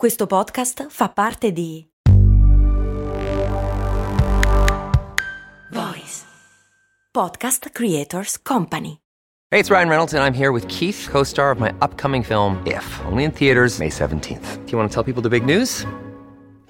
Questo podcast fa parte di Voice Podcast Creators Company. Hey, it's Ryan Reynolds, and I'm here with Keith, co star of my upcoming film, If, only in theaters, May 17th. Do you want to tell people the big news?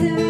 molto,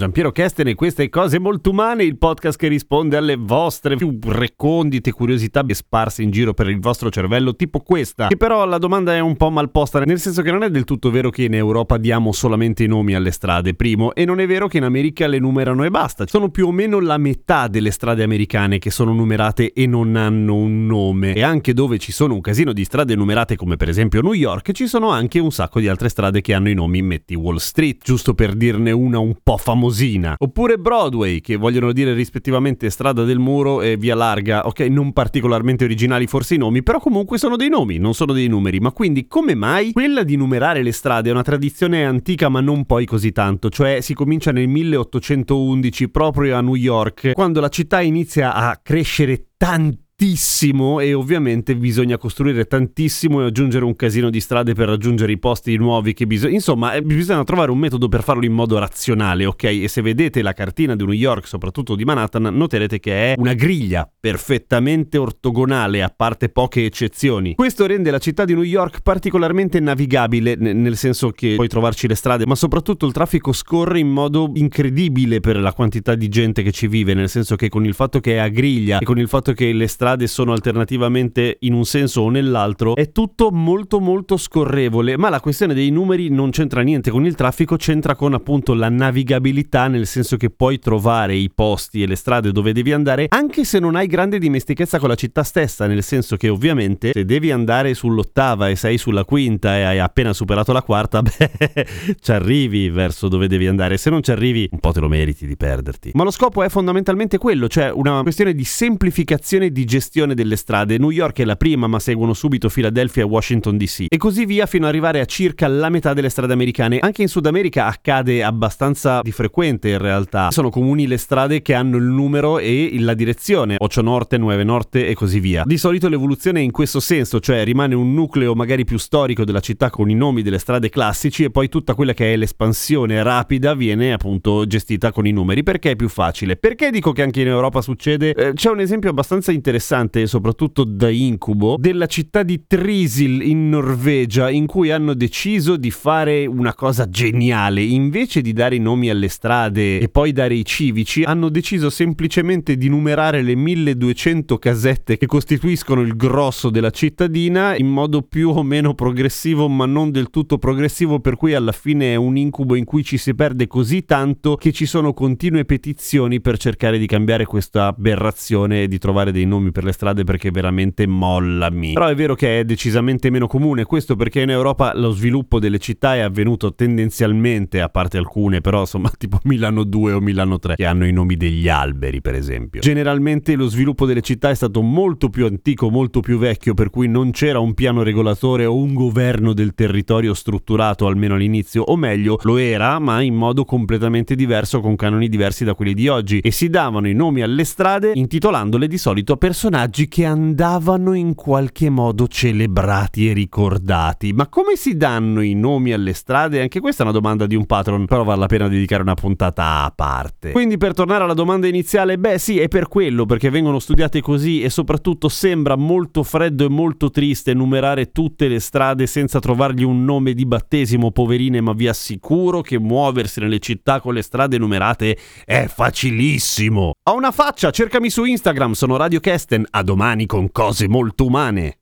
Giampiero Kesten e queste Cose Molto Umane, il podcast che risponde alle vostre più recondite curiosità sparse in giro per il vostro cervello, tipo questa. Che però la domanda è un po' mal posta, nel senso che non è del tutto vero che in Europa diamo solamente i nomi alle strade, primo, e non è vero che in America le numerano e basta. Sono più o meno la metà delle strade americane che sono numerate e non hanno un nome. E anche dove ci sono un casino di strade numerate, come per esempio New York, ci sono anche un sacco di altre strade che hanno i nomi, metti Wall Street, giusto per dirne una un po' famosina. Oppure Broadway, che vogliono dire rispettivamente strada del muro e via larga. Ok, non particolarmente originali forse i nomi, però comunque sono dei nomi, non sono dei numeri. Ma quindi come mai quella di numerare le strade è una tradizione antica ma non poi così tanto? Cioè si comincia nel 1811 proprio a New York, quando la città inizia a crescere tanto tantissimo e ovviamente bisogna costruire tantissimo e aggiungere un casino di strade per raggiungere i posti nuovi che bisogna insomma eh, bisogna trovare un metodo per farlo in modo razionale ok? E se vedete la cartina di New York soprattutto di Manhattan noterete che è una griglia perfettamente ortogonale a parte poche eccezioni. Questo rende la città di New York particolarmente navigabile nel senso che puoi trovarci le strade ma soprattutto il traffico scorre in modo incredibile per la quantità di gente che ci vive nel senso che con il fatto che è a griglia e con il fatto che le strade sono alternativamente in un senso o nell'altro, è tutto molto molto scorrevole, ma la questione dei numeri non c'entra niente con il traffico, c'entra con appunto la navigabilità, nel senso che puoi trovare i posti e le strade dove devi andare, anche se non hai grande dimestichezza con la città stessa, nel senso che ovviamente se devi andare sull'ottava e sei sulla quinta e hai appena superato la quarta, beh, ci arrivi verso dove devi andare, se non ci arrivi un po' te lo meriti di perderti. Ma lo scopo è fondamentalmente quello, cioè una questione di semplificazione di gestione delle strade. New York è la prima, ma seguono subito Philadelphia e Washington DC. E così via fino ad arrivare a circa la metà delle strade americane. Anche in Sud America accade abbastanza di frequente in realtà. Sono comuni le strade che hanno il numero e la direzione, 8 Norte, 9 Norte e così via. Di solito l'evoluzione è in questo senso, cioè rimane un nucleo magari più storico della città con i nomi delle strade classici e poi tutta quella che è l'espansione rapida viene appunto gestita con i numeri. Perché è più facile? Perché dico che anche in Europa succede? Eh, c'è un esempio abbastanza interessante, soprattutto da incubo, della città di Trysil in Norvegia, in cui hanno deciso di fare una cosa geniale. Invece di dare i nomi alle strade e poi dare i civici, hanno deciso semplicemente di numerare le 1200 casette che costituiscono il grosso della cittadina in modo più o meno progressivo, ma non del tutto progressivo, per cui alla fine è un incubo in cui ci si perde così tanto che ci sono continue petizioni per cercare di cambiare questa aberrazione e di trovare dei nomi per le strade perché veramente mollami. Però è vero che è decisamente meno comune, questo perché in Europa lo sviluppo delle città è avvenuto tendenzialmente, a parte alcune, però insomma tipo Milano 2 o Milano 3, che hanno i nomi degli alberi per esempio. Generalmente lo sviluppo delle città è stato molto più antico, molto più vecchio, per cui non c'era un piano regolatore o un governo del territorio strutturato almeno all'inizio, o meglio, lo era, ma in modo completamente diverso con canoni diversi da quelli di oggi e si davano i nomi alle strade intitolandole di solito a personaggi che andavano in qualche modo celebrati e ricordati. Ma come si danno i nomi alle strade? Anche questa è una domanda di un patron, però vale la pena dedicare una puntata a parte. Quindi per tornare alla domanda iniziale, beh sì, è per quello, perché vengono studiate così e soprattutto sembra molto freddo e molto triste numerare tutte le strade senza trovargli un nome di battesimo, poverine, ma vi assicuro che muoversi nelle città con le strade numerate è facilissimo. Ho una faccia, cercami su Instagram, sono Radio Kesten, a domani con cose molto umane.